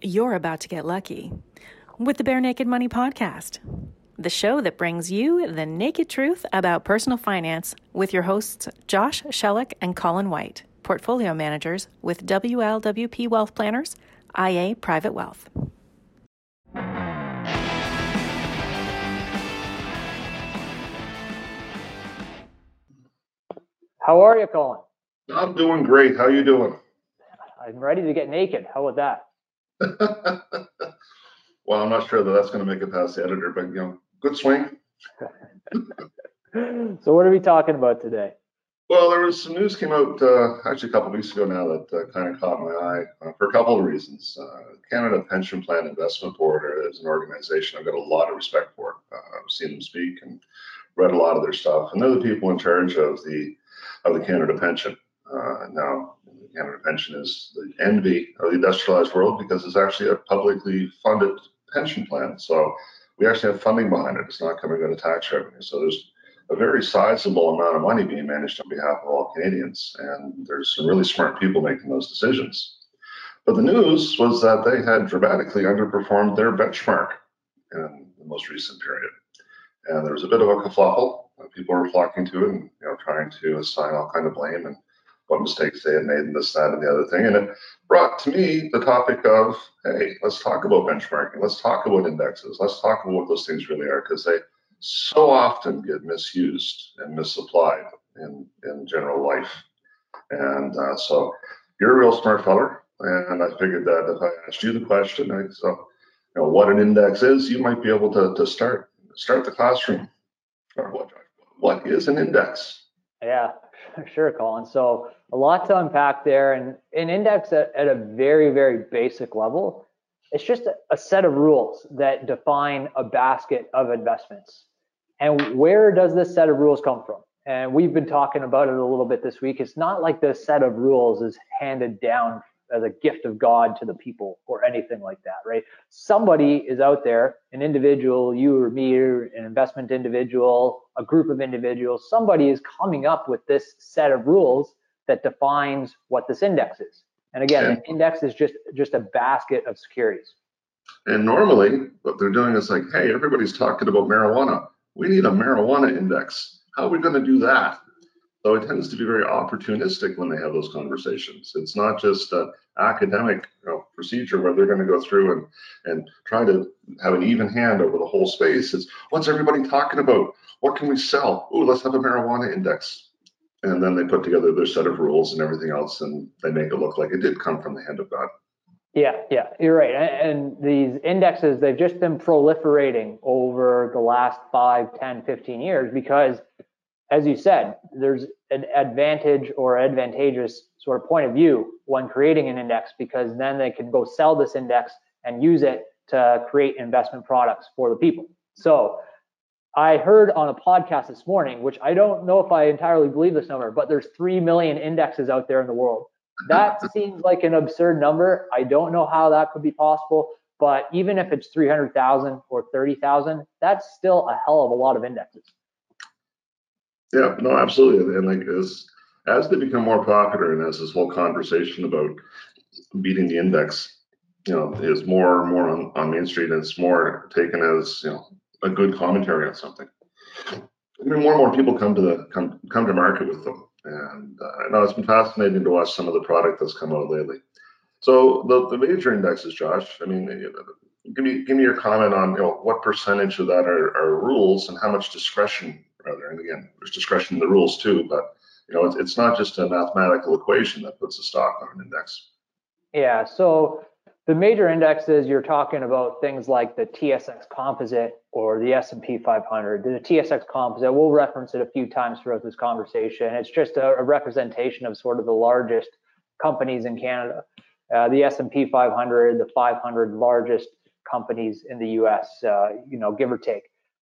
You're about to get lucky with the Bare Naked Money Podcast, the show that brings you the naked truth about personal finance with your hosts, Josh Shellick and Colin White, portfolio managers with WLWP Wealth Planners, IA Private Wealth. How are you, Colin? I'm doing great. How are you doing? I'm ready to get naked. How about that? well, I'm not sure that that's going to make it past the editor, but you know, good swing. so, what are we talking about today? Well, there was some news came out uh, actually a couple of weeks ago now that uh, kind of caught my eye uh, for a couple of reasons. Uh, Canada Pension Plan Investment Board is an organization I've got a lot of respect for. Uh, I've seen them speak and read a lot of their stuff, and they're the people in charge of the of the Canada Pension. Uh, Canada Pension is the envy of the industrialized world because it's actually a publicly funded pension plan. So we actually have funding behind it. It's not coming out of tax revenue. So there's a very sizable amount of money being managed on behalf of all Canadians. And there's some really smart people making those decisions. But the news was that they had dramatically underperformed their benchmark in the most recent period. And there was a bit of a kerfuffle. People were flocking to it and you know trying to assign all kind of blame and what mistakes they had made and this, that, and the other thing. And it brought to me the topic of, hey, let's talk about benchmarking. Let's talk about indexes. Let's talk about what those things really are because they so often get misused and misapplied in, in general life. And uh, so you're a real smart feller. And I figured that if I asked you the question, so, you know, what an index is, you might be able to, to start start the classroom. What, what is an index? Yeah, sure, Colin. So a lot to unpack there, and an index at, at a very, very basic level, it's just a, a set of rules that define a basket of investments. And where does this set of rules come from? And we've been talking about it a little bit this week. It's not like the set of rules is handed down as a gift of God to the people or anything like that, right? Somebody is out there, an individual, you or me, or an investment individual, a group of individuals, somebody is coming up with this set of rules that defines what this index is. And again, an index is just just a basket of securities. And normally what they're doing is like, hey, everybody's talking about marijuana. We need a marijuana index. How are we going to do that? So it tends to be very opportunistic when they have those conversations. It's not just an academic you know, procedure where they're going to go through and, and try to have an even hand over the whole space. It's what's everybody talking about? What can we sell? Oh, let's have a marijuana index. And then they put together their set of rules and everything else, and they make it look like it did come from the hand of God. Yeah, yeah, you're right. And these indexes, they've just been proliferating over the last 5, 10, 15 years because as you said, there's an advantage or advantageous sort of point of view when creating an index because then they can go sell this index and use it to create investment products for the people. So I heard on a podcast this morning, which I don't know if I entirely believe this number, but there's 3 million indexes out there in the world. That seems like an absurd number. I don't know how that could be possible, but even if it's 300,000 or 30,000, that's still a hell of a lot of indexes. Yeah, no, absolutely. And like as as they become more popular and as this whole conversation about beating the index, you know, is more and more on, on Main Street and it's more taken as, you know, a good commentary on something. I mean, more and more people come to the come come to market with them. And uh, know it's been fascinating to watch some of the product that's come out lately. So the, the major indexes, Josh, I mean, give me give me your comment on you know what percentage of that are, are rules and how much discretion rather. And again, there's discretion in the rules too, but you know, it's, it's not just a mathematical equation that puts a stock on an index. Yeah. So the major indexes you're talking about things like the TSX Composite or the S&P 500. The TSX Composite, we'll reference it a few times throughout this conversation. It's just a, a representation of sort of the largest companies in Canada. Uh, the S&P 500, the 500 largest companies in the U.S. Uh, you know, give or take.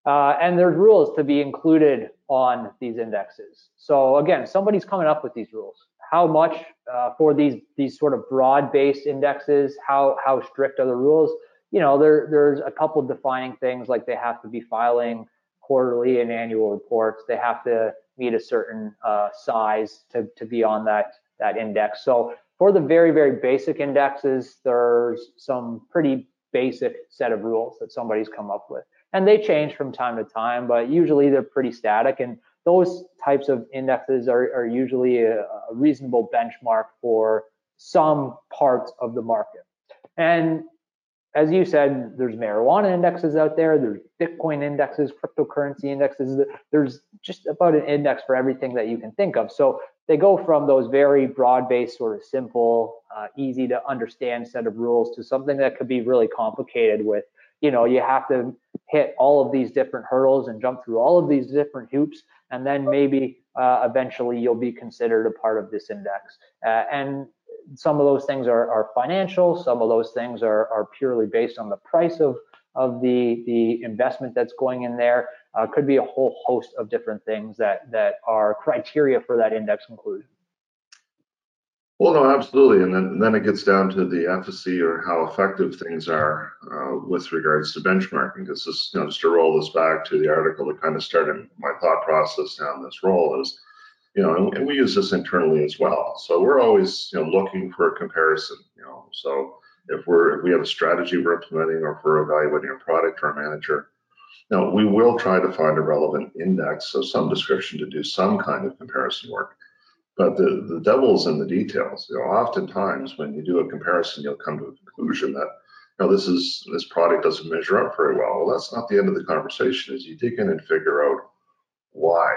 Uh, and there's rules to be included on these indexes. So again, somebody's coming up with these rules. How much uh, for these these sort of broad-based indexes? How how strict are the rules? You know, there there's a couple defining things like they have to be filing quarterly and annual reports. They have to meet a certain uh, size to to be on that that index. So for the very, very basic indexes, there's some pretty basic set of rules that somebody's come up with. And they change from time to time, but usually they're pretty static. And those types of indexes are, are usually a, a reasonable benchmark for some parts of the market. And as you said, there's marijuana indexes out there, there's Bitcoin indexes, cryptocurrency indexes, there's just about an index for everything that you can think of. So they go from those very broad-based, sort of simple, uh, easy to understand set of rules to something that could be really complicated with, you know, you have to hit all of these different hurdles and jump through all of these different hoops, and then maybe uh, eventually you'll be considered a part of this index. Uh, and some of those things are, are financial, some of those things are, are purely based on the price of, of the, the investment that's going in there. Uh, could be a whole host of different things that, that are criteria for that index inclusion. Well, no, absolutely. And then, and then it gets down to the efficacy or how effective things are uh, with regards to benchmarking. Because this, you know, just to roll this back to the article that kind of started my thought process down this role is, you know, and, we use this internally as well. So we're always, you know, looking for a comparison, you know. So if we're if we have a strategy we're implementing or if we're evaluating a product or a manager, now we will try to find a relevant index of some description to do some kind of comparison work. But the, the devil's in the details. You know, oftentimes when you do a comparison, you'll come to a conclusion that you know, this is this product doesn't measure up very well. Well, that's not the end of the conversation. Is you dig in and figure out why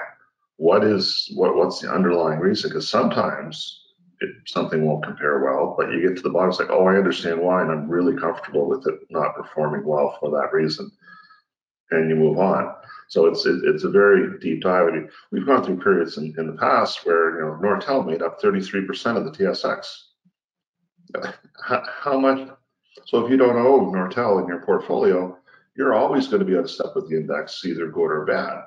what is what what's the underlying reason? Because sometimes it, something won't compare well, but you get to the bottom, it's like, oh, I understand why, and I'm really comfortable with it not performing well for that reason, and you move on. So it's it, it's a very deep dive. I mean, we've gone through periods in, in the past where you know Nortel made up 33% of the TSX. How, how much? So if you don't own Nortel in your portfolio, you're always going to be out of step with the index, either good or bad.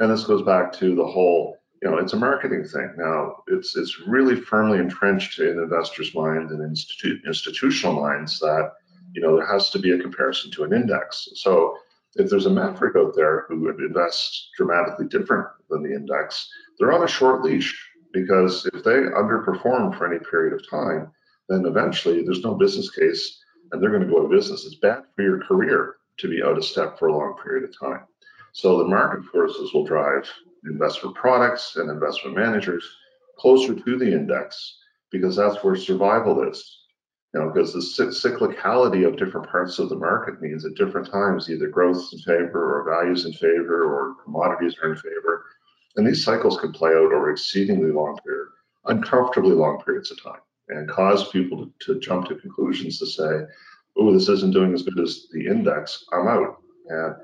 And this goes back to the whole, you know, it's a marketing thing. Now, it's it's really firmly entrenched in investors' minds and institu- institutional minds that, you know, there has to be a comparison to an index. So if there's a maverick out there who would invest dramatically different than the index, they're on a short leash because if they underperform for any period of time, then eventually there's no business case and they're going to go out of business. It's bad for your career to be out of step for a long period of time. So the market forces will drive investment products and investment managers closer to the index because that's where survival is. Know, because the cyclicality of different parts of the market means at different times either growth in favor or values in favor or commodities are in favor. And these cycles can play out over exceedingly long period, uncomfortably long periods of time and cause people to, to jump to conclusions to say, oh, this isn't doing as good as the index, I'm out. And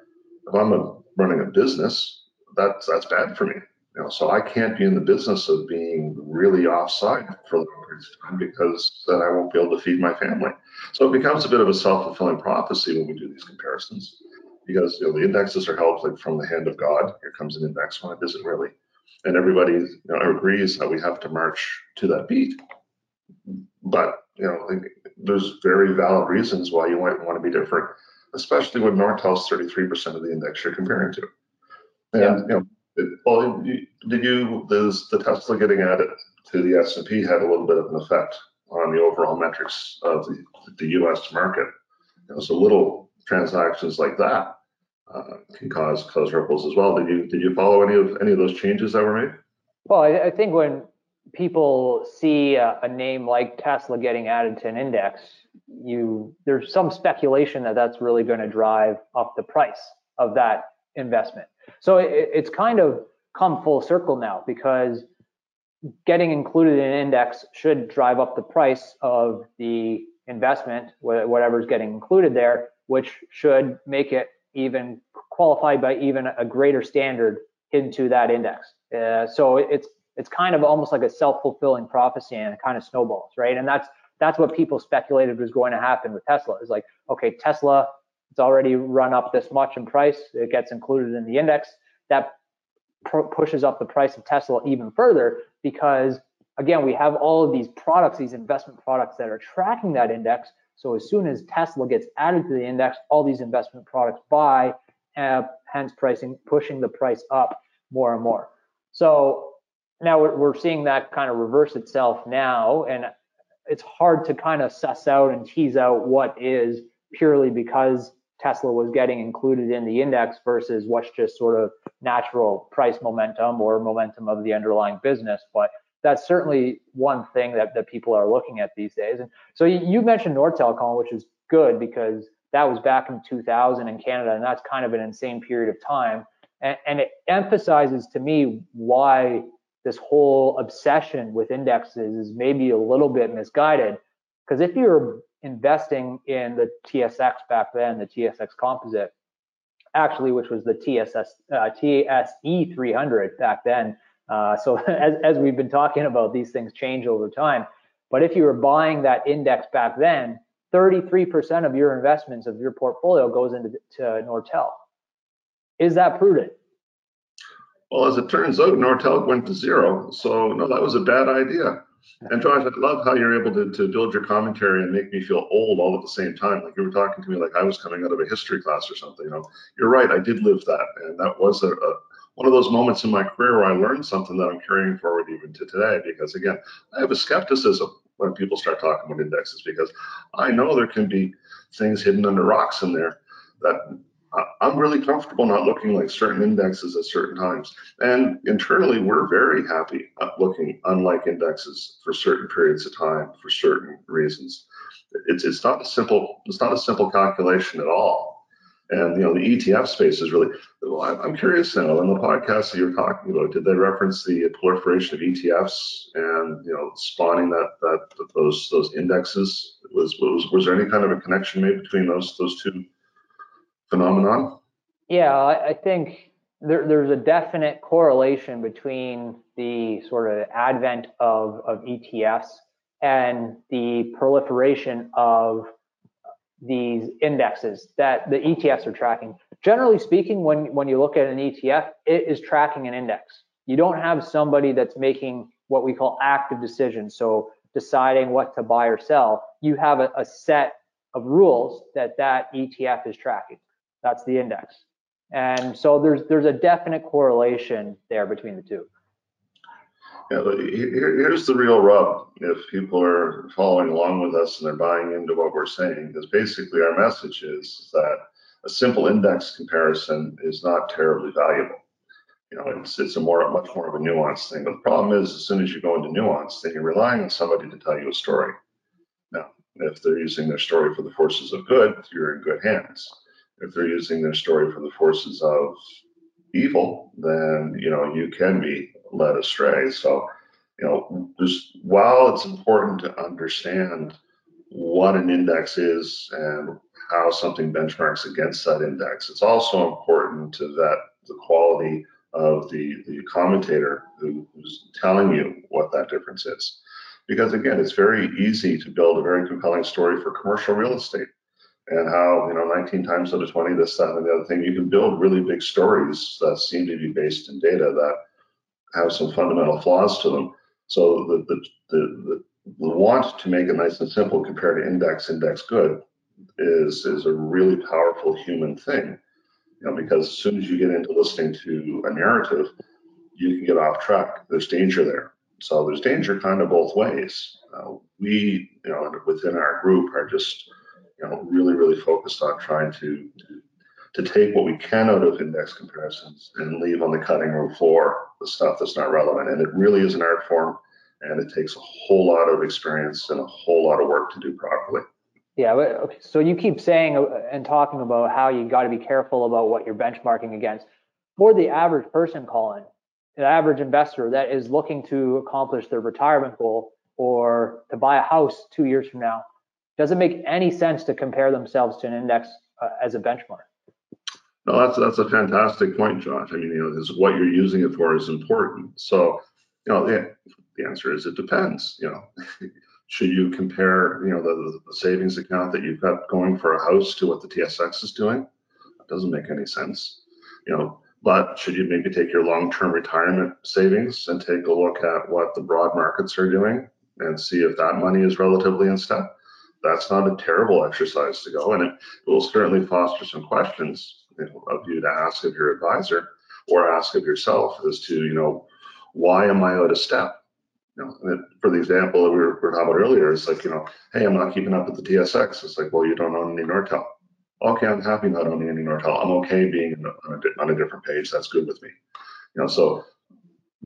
if I'm a running a business, that's that's bad for me. You know, so I can't be in the business of being really offside for long periods of time because then I won't be able to feed my family. So it becomes a bit of a self-fulfilling prophecy when we do these comparisons, because you know the indexes are held like from the hand of God. Here comes an index when it isn't really, and everybody you know, agrees that we have to march to that beat. But you know, there's very valid reasons why you might want to be different especially when North Nortel's 33% of the index you're comparing to. And yeah. you know, well, did you the, the Tesla getting added to the S&P had a little bit of an effect on the overall metrics of the, the U.S. market. So little transactions like that uh, can cause cause ripples as well. Did you did you follow any of any of those changes that were made? Well, I, I think when people see a, a, name like Tesla getting added to an index, you there's some speculation that that's really going to drive up the price of that investment. So it, it's kind of come full circle now because getting included in an index should drive up the price of the investment, whatever's getting included there, which should make it even qualified by even a greater standard into that index. Uh, so it's it's kind of almost like a self-fulfilling prophecy and it kind of snowballs, right? And that's that's what people speculated was going to happen with Tesla. Is like, okay, Tesla, it's already run up this much in price. It gets included in the index. That pushes up the price of Tesla even further because again, we have all of these products, these investment products that are tracking that index. So as soon as Tesla gets added to the index, all these investment products buy, uh, hence pricing pushing the price up more and more. So now we're seeing that kind of reverse itself now, and it's hard to kind of suss out and tease out what is purely because Tesla was getting included in the index versus what's just sort of natural price momentum or momentum of the underlying business. But that's certainly one thing that, that people are looking at these days. And so you, you mentioned Nortel, Colin, which is good because that was back in 2000 in Canada, and that's kind of an insane period of time. And, and it emphasizes to me why this whole obsession with indexes is maybe a little bit misguided. Because if you're investing in the TSX back then, the TSX Composite, actually, which was the TSS uh, TSE 300 back then. Uh, so as, as we've been talking about, these things change over time. But if you were buying that index back then, 33% of your investments of your portfolio goes into to Nortel. Is that prudent? Well, as it turns out, Nortel went to zero. So no, that was a bad idea. And Josh, I love how you're able to, to build your commentary and make me feel old all at the same time. Like you were talking to me like I was coming out of a history class or something. You know, you're right. I did live that, and that was a, a one of those moments in my career where I learned something that I'm carrying forward even to today. Because again, I have a skepticism when people start talking about indexes because I know there can be things hidden under rocks in there that Uh, I'm really comfortable not looking like certain indexes at certain times. And internally, we're very happy looking unlike indexes for certain periods of time for certain reasons. It's it's not a simple it's not a simple calculation at all. And you know the ETF space is really. Well, I'm curious now. In the podcast that you're talking about, did they reference the proliferation of ETFs and you know spawning that that those those indexes? Was was was there any kind of a connection made between those those two phenomenon? Yeah, I think there, there's a definite correlation between the sort of advent of, of ETFs and the proliferation of these indexes that the ETFs are tracking. Generally speaking, when, when you look at an ETF, it is tracking an index. You don't have somebody that's making what we call active decisions. So deciding what to buy or sell, you have a, a set of rules that that ETF is tracking. That's the index. And so there's there's a definite correlation there between the two. Yeah, here's the real rub. If people are following along with us and they're buying into what we're saying, because basically our message is that a simple index comparison is not terribly valuable. You know, it's it's a more much more of a nuanced thing. But the problem is, as soon as you go into nuance, then you're relying on somebody to tell you a story. Now, if they're using their story for the forces of good, you're in good hands if they're using their story for the forces of evil, then you know you can be led astray. So, you know, just while it's important to understand what an index is and how something benchmarks against that index, it's also important to vet the quality of the, the commentator who, who's telling you what that difference is. Because again, it's very easy to build a very compelling story for commercial real estate and how you know 19 times out of 20 this that and the other thing you can build really big stories that seem to be based in data that have some fundamental flaws to them. So the the the, the, the want to make it nice and simple compared to index index good is is a really powerful human thing. You know because as soon as you get into listening to a narrative you can get off track. There's danger there. So there's danger kind of both ways. Uh, we you know within our group are just you know, really, really focused on trying to, to, take what we can out of index comparisons and leave on the cutting room floor the stuff that's not relevant. And it really is an art form, and it takes a whole lot of experience and a whole lot of work to do properly. Yeah, okay. so you keep saying uh, and talking about how you got to be careful about what you're benchmarking against. For the average person, Colin, the average investor that is looking to accomplish their retirement goal or to buy a house two years from now, doesn't make any sense to compare themselves to an index uh, as a benchmark. No, that's that's a fantastic point, Josh. I mean, you know, this what you're using it for is important. So, you know, the, the answer is it depends. You know, should you compare, you know, the, the savings account that you've got going for a house to what the TSX is doing? That doesn't make any sense. You know, but should you maybe take your long-term retirement savings and take a look at what the broad markets are doing and see if that money is relatively in step? That's not a terrible exercise to go, and it will certainly foster some questions you know, of you to ask of your advisor or ask of yourself as to, you know, why am I out of step? You know, for the example that we were, we were talking about earlier, it's like, you know, hey, I'm not keeping up with the TSX. It's like, well, you don't own any Nortel. Okay, I'm happy not owning any Nortel. I'm okay being on a, on a different page. That's good with me. You know, so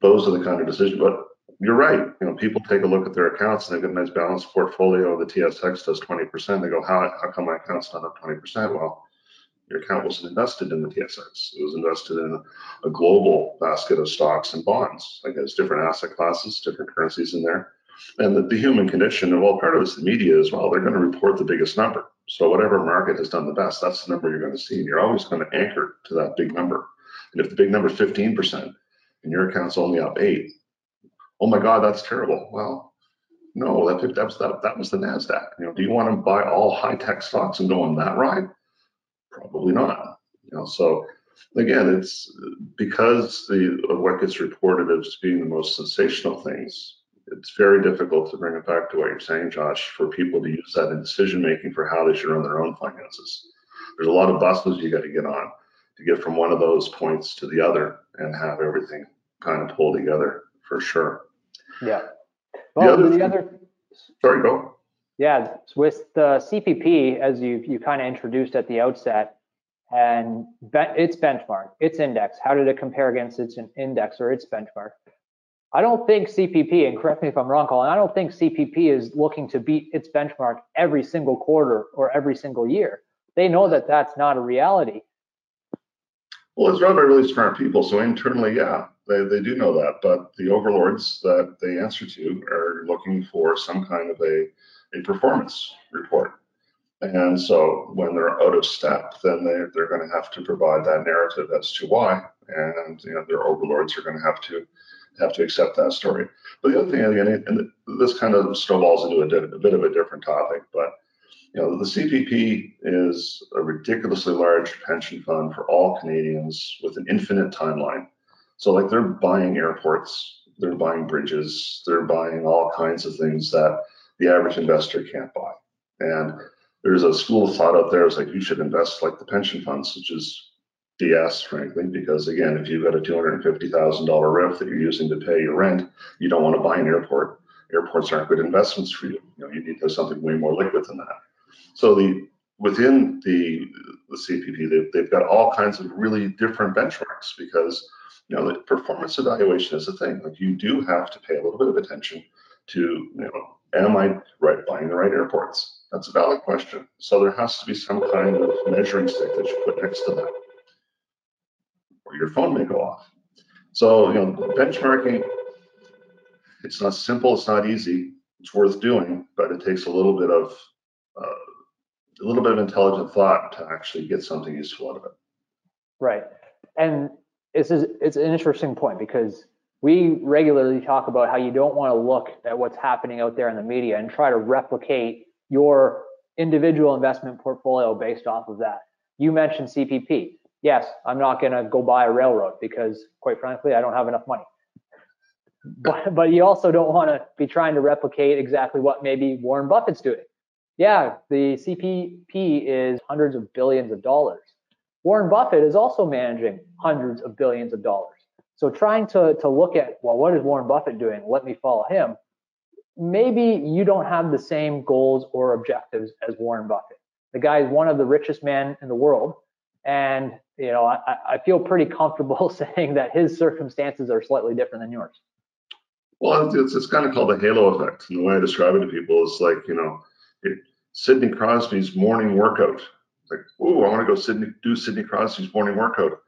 those are the kind of decisions. But you're right. You know, people take a look at their accounts and they've got a nice balanced portfolio. The TSX does 20%. They go, how, how come my account's not up 20%? Well, your account wasn't invested in the TSX. It was invested in a global basket of stocks and bonds. Like there's different asset classes, different currencies in there. And the, the human condition, and well, part of it's the media as well. They're going to report the biggest number. So whatever market has done the best, that's the number you're going to see. And you're always going to anchor to that big number. And if the big number is 15% and your account's only up eight, oh my God, that's terrible. Well, no, that, that was that, that was the Nasdaq. You know, do you want to buy all high tech stocks and go on that ride? Probably not. You know, so again, it's because the what gets reported as being the most sensational things. It's very difficult to bring it back to what you're saying, Josh, for people to use that in decision making for how they should run their own finances. There's a lot of buses you got to get on to get from one of those points to the other and have everything kind of pull together for sure. Yeah. Well, the other, the other sorry, go. Yeah, with the CPP, as you you kind of introduced at the outset, and its benchmark, its index. How did it compare against its index or its benchmark? I don't think CPP, and correct me if I'm wrong, Colin. I don't think CPP is looking to beat its benchmark every single quarter or every single year. They know that that's not a reality. Well, it's run by really smart people, so internally, yeah, they, they do know that. But the overlords that they answer to are looking for some kind of a a performance report. And so when they're out of step, then they, they're going to have to provide that narrative as to why. And you know, their overlords are going to have to have to accept that story. But the other thing, again, and this kind of snowballs into a, a bit of a different topic, but you know, the CPP is a ridiculously large pension fund for all Canadians with an infinite timeline. So like they're buying airports, they're buying bridges, they're buying all kinds of things that the average investor can't buy. And there's a school of thought out there is like you should invest like the pension funds, which is BS, frankly, because again, if you've got a $250,000 RRIF that you're using to pay your rent, you don't want to buy an airport. Airports aren't good investments for you. You know, you need to have something way more liquid than that. So the within the the CPP, they've, they've got all kinds of really different benchmarks because you know the performance evaluation is a thing. Like you do have to pay a little bit of attention to you know Am I right buying the right airports? That's a valid question. So there has to be some kind of measuring stick that you put next to that, or your phone may go off. So you know, benchmarking. It's not simple. It's not easy. It's worth doing, but it takes a little bit of uh, a little bit of intelligent thought to actually get something useful out of it. Right, and this is it's an interesting point because we regularly talk about how you don't want to look at what's happening out there in the media and try to replicate your individual investment portfolio based off of that. You mentioned CPP. Yes, I'm not going to go buy a railroad because, quite frankly, I don't have enough money. But, but you also don't want to be trying to replicate exactly what maybe Warren Buffett's doing. Yeah, the CPP is hundreds of billions of dollars. Warren Buffett is also managing hundreds of billions of dollars. So trying to, to look at, well, what is Warren Buffett doing? Let me follow him. Maybe you don't have the same goals or objectives as Warren Buffett. The guy is one of the richest men in the world. And, you know, I, I feel pretty comfortable saying that his circumstances are slightly different than yours. Well, it's, it's kind of called the halo effect. And the way I describe it to people is like, you know, it, Sidney Crosby's morning workout. Like, oh, I want to go Sidney, do Sidney Crosby's morning workout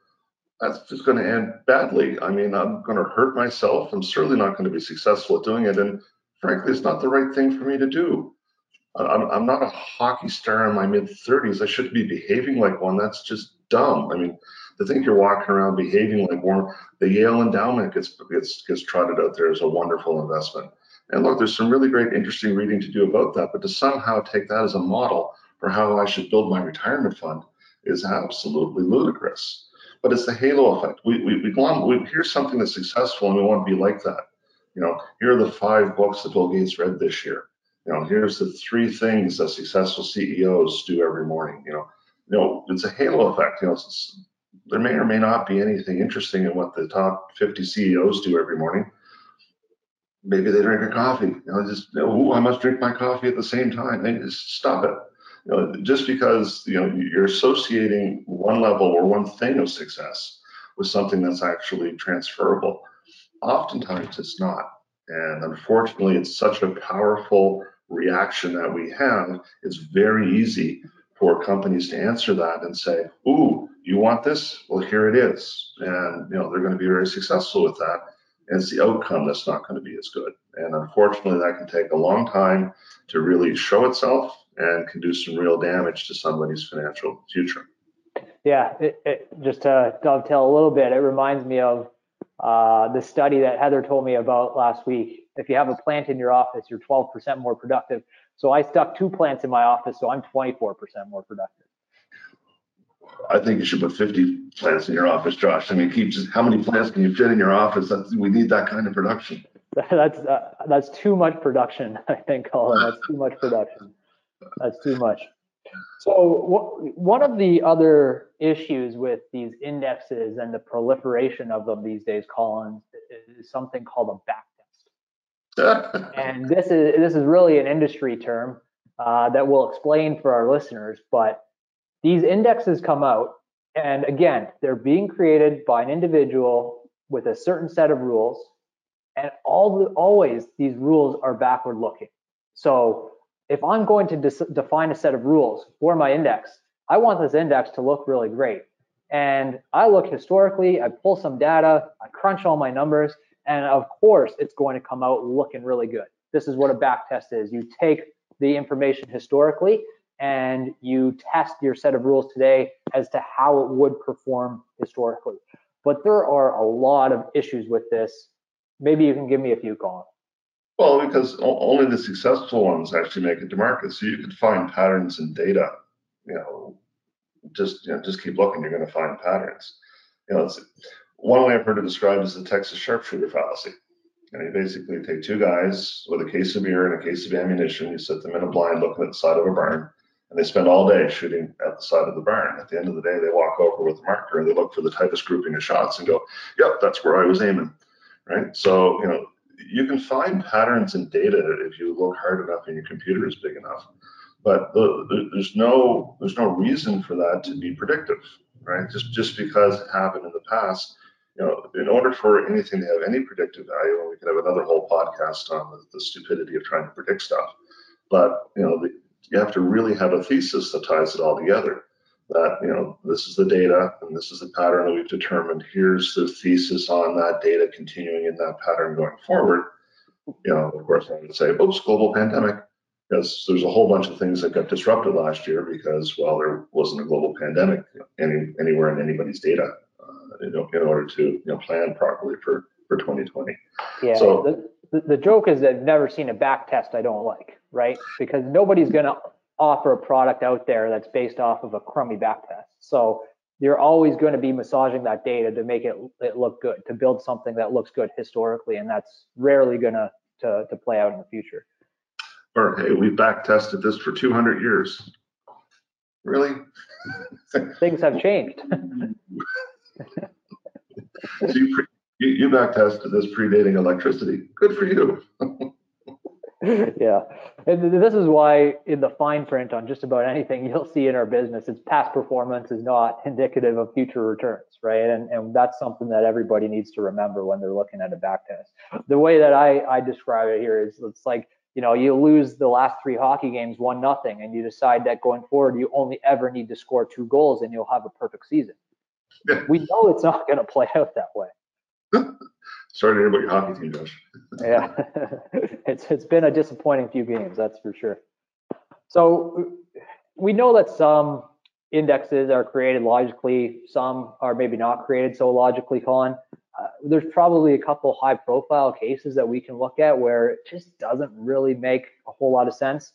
that's just going to end badly. I mean, I'm going to hurt myself. I'm certainly not going to be successful at doing it. And frankly, it's not the right thing for me to do. I'm, I'm not a hockey star in my mid 30s. I shouldn't be behaving like one. That's just dumb. I mean, to think you're walking around behaving like one, the Yale endowment gets, gets, gets trotted out there as a wonderful investment. And look, there's some really great, interesting reading to do about that. But to somehow take that as a model for how I should build my retirement fund is absolutely ludicrous but it's the halo effect. We, we, we, want, we hear something that's successful and we want to be like that. You know, here are the five books that Bill Gates read this year. You know, here's the three things that successful CEOs do every morning. You know, you know, it's a halo effect. You know, there may or may not be anything interesting in what the top 50 CEOs do every morning. maybe they drink a coffee. You know, just oh, I must drink my coffee at the same time. And just stop it. You know, just because you know you're associating one level or one thing of success with something that's actually transferable, oftentimes it's not. And unfortunately, it's such a powerful reaction that we have. It's very easy for companies to answer that and say, "Ooh, you want this? Well, here it is," and you know they're going to be very successful with that and it's the outcome that's not going to be as good. And unfortunately, that can take a long time to really show itself and can do some real damage to somebody's financial future. Yeah, it, it, just to dovetail a little bit, it reminds me of uh, the study that Heather told me about last week. If you have a plant in your office, you're 12% more productive. So I stuck two plants in my office, so I'm 24% more productive. I think you should put 50 plants in your office, Josh. I mean, keep just how many plants can you fit in your office? That's, we need that kind of production. That's uh, that's too much production. I think, Colin. That's too much production. That's too much. So one of the other issues with these indexes and the proliferation of them these days, Colin, is something called a back test. and this is this is really an industry term uh, that we'll explain for our listeners, but these indexes come out, and again, they're being created by an individual with a certain set of rules, and all the, always these rules are backward looking. So if I'm going to define a set of rules for my index, I want this index to look really great. And I look historically, I pull some data, I crunch all my numbers, and of course, it's going to come out looking really good. This is what a back test is. You take the information historically and you test your set of rules today as to how it would perform historically. But there are a lot of issues with this. Maybe you can give me a few, Colin. Well, because only the successful ones actually make it to market. So you can find patterns in data. You know, just you know, just keep looking. You're going to find patterns. You know, it's, one way I've heard it described is the Texas sharpshooter fallacy. And you basically take two guys with a case of beer and a case of ammunition. You set them in a blind, looking at the side of a barn and they spend all day shooting at the side of the barn. At the end of the day, they walk over with a marker and they look for the tightest grouping of shots and go, "Yep, that's where I was aiming." Right. So you know you can find patterns in data if you look hard enough and your computer is big enough, but the, the, there's no there's no reason for that to be predictive, right? Just just because it happened in the past. You know, in order for anything to have any predictive value, and we could have another whole podcast on the, the stupidity of trying to predict stuff. But you know, the, you have to really have a thesis that ties it all together. That, you know, this is the data and this is the pattern that we've determined. Here's the thesis on that data continuing in that pattern going forward. You know, of course, I would say, oops, global pandemic, because there's a whole bunch of things that got disrupted last year because, well, there wasn't a global pandemic any, anywhere in anybody's data uh, in, in order to, you know, plan properly for, for 2020. Yeah. So, the, the joke is that I've never seen a back test I don't like right? Because nobody's going to offer a product out there that's based off of a crummy back test. So you're always going to be massaging that data to make it, it look good, to build something that looks good historically, and that's rarely going to to play out in the future. Or hey, we back tested this for 200 years. Really? Things have changed. so you, you, you back tested this predating electricity. Good for you. yeah. And this is why in the fine print on just about anything you'll see in our business, it's past performance is not indicative of future returns, right? And, and that's something that everybody needs to remember when they're looking at a back test. The way that I, I describe it here is it's like, you know, you lose the last three hockey games one nothing, and you decide that going forward you only ever need to score two goals and you'll have a perfect season. We know it's not going to play out that way. Sorry to about your hockey team, Josh. yeah, it's it's been a disappointing few games, that's for sure. So we know that some indexes are created logically, some are maybe not created so logically, Colin. Uh, there's probably a couple high profile cases that we can look at where it just doesn't really make a whole lot of sense.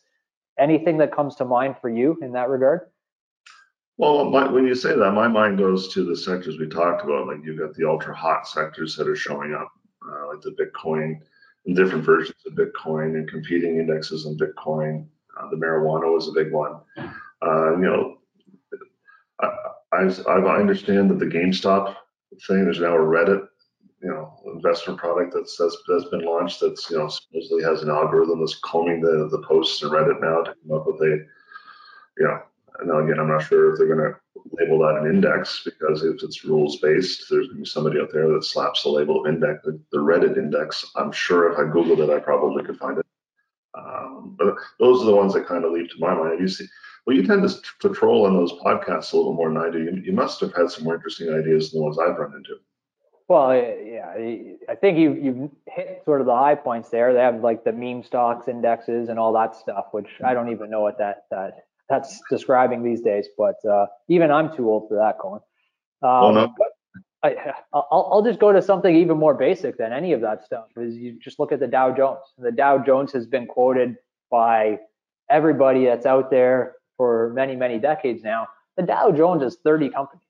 Anything that comes to mind for you in that regard? Well, my, when you say that, my mind goes to the sectors we talked about. Like you've got the ultra hot sectors that are showing up, uh, like the Bitcoin and different versions of Bitcoin and competing indexes in Bitcoin. Uh, the marijuana was a big one. Uh, you know, I, I, I understand that the GameStop thing, is now a Reddit, you know, investment product that's, that's that's been launched that's you know supposedly has an algorithm that's combing the the posts in Reddit now to come up with a you know now again I'm not sure if they're going to label that an index because if it's rules based there's going to be somebody out there that slaps the label of index the, Reddit index I'm sure if I googled it I probably could find it um, but those are the ones that kind of leap to my mind you see well, you tend to, to troll on those podcasts a little more than I do. You, you must have had some more interesting ideas than the ones I've run into. Well, yeah, I think you you've hit sort of the high points there. They have like the meme stocks indexes and all that stuff, which I don't even know what that that that's describing these days. But uh, even I'm too old for that, Colin. Um, well, no. I, I'll, I'll just go to something even more basic than any of that stuff. Is you just look at the Dow Jones. The Dow Jones has been quoted by everybody that's out there for many, many decades now. The Dow Jones is 30 companies,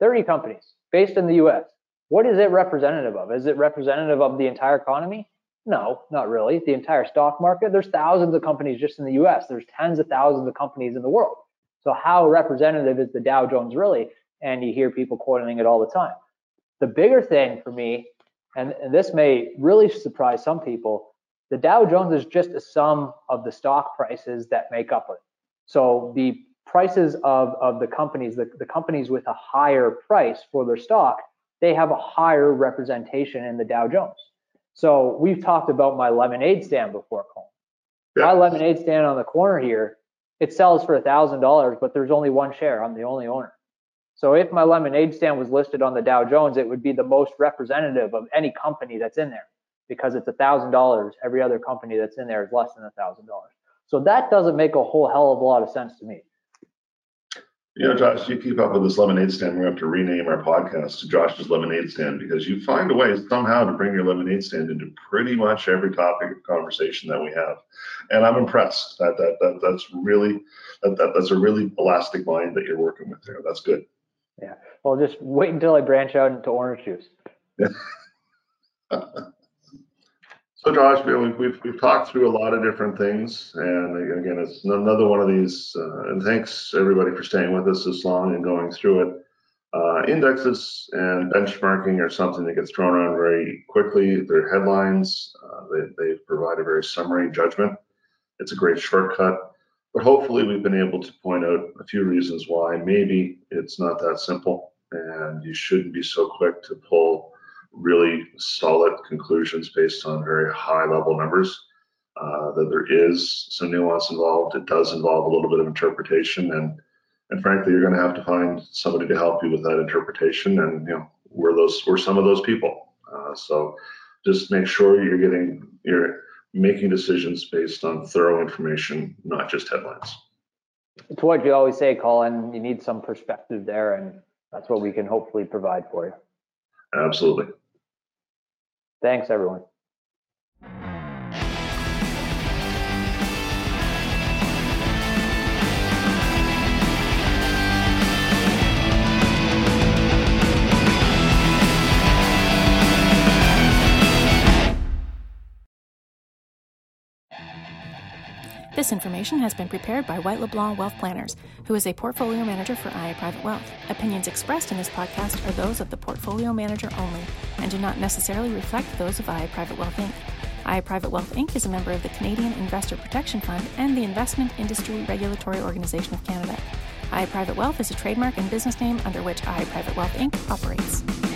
30 companies based in the US. What is it representative of? Is it representative of the entire economy? No, not really. The entire stock market, there's thousands of companies just in the US. There's tens of thousands of companies in the world. So how representative is the Dow Jones really? And you hear people quoting it all the time. The bigger thing for me, and, and this may really surprise some people, the Dow Jones is just a sum of the stock prices that make up it. So the prices of, of the companies, the, the companies with a higher price for their stock, they have a higher representation in the Dow Jones. So we've talked about my lemonade stand before, Colin. Yeah. My lemonade stand on the corner here, it sells for a thousand dollars, but there's only one share. I'm the only owner. So if my lemonade stand was listed on the Dow Jones, it would be the most representative of any company that's in there because it's a thousand dollars. Every other company that's in there is less than a thousand dollars. So that doesn't make a whole hell of a lot of sense to me. You know, Josh, you keep up with this lemonade stand. We have to rename our podcast to Josh's Lemonade Stand because you find a way somehow to bring your lemonade stand into pretty much every topic of conversation that we have, and I'm impressed. That that, that that's really that, that that's a really elastic mind that you're working with there. That's good. Yeah. Well, just wait until I branch out into orange juice. So, Josh, we've, we've, we've talked through a lot of different things, and again, it's another one of these. Uh, and thanks everybody for staying with us this long and going through it. Uh, indexes and benchmarking are something that gets thrown around very quickly. They're headlines. Uh, they, they provide a very summary judgment. It's a great shortcut, but hopefully we've been able to point out a few reasons why maybe it's not that simple, and you shouldn't be so quick to pull really solid conclusions based on very high level numbers. Uh, that there is some nuance involved. It does involve a little bit of interpretation, and and frankly, you're going to have to find somebody to help you with that interpretation. And you know, we're those we're some of those people. Uh, so just make sure you're getting you're making decisions based on thorough information, not just headlines. It's what you always say, Colin. You need some perspective there, and that's what we can hopefully provide for you. Absolutely. Thanks, everyone. This information has been prepared by White LeBlanc Wealth Planners, who is a portfolio manager for IA Private Wealth. Opinions expressed in this podcast are those of the portfolio manager only and do not necessarily reflect those of IA Private Wealth Inc. IA Private Wealth Inc. is a member of the Canadian Investor Protection Fund and the Investment Industry Regulatory Organization of Canada. IA Private Wealth is a trademark and business name under which IA Private Wealth Inc. operates.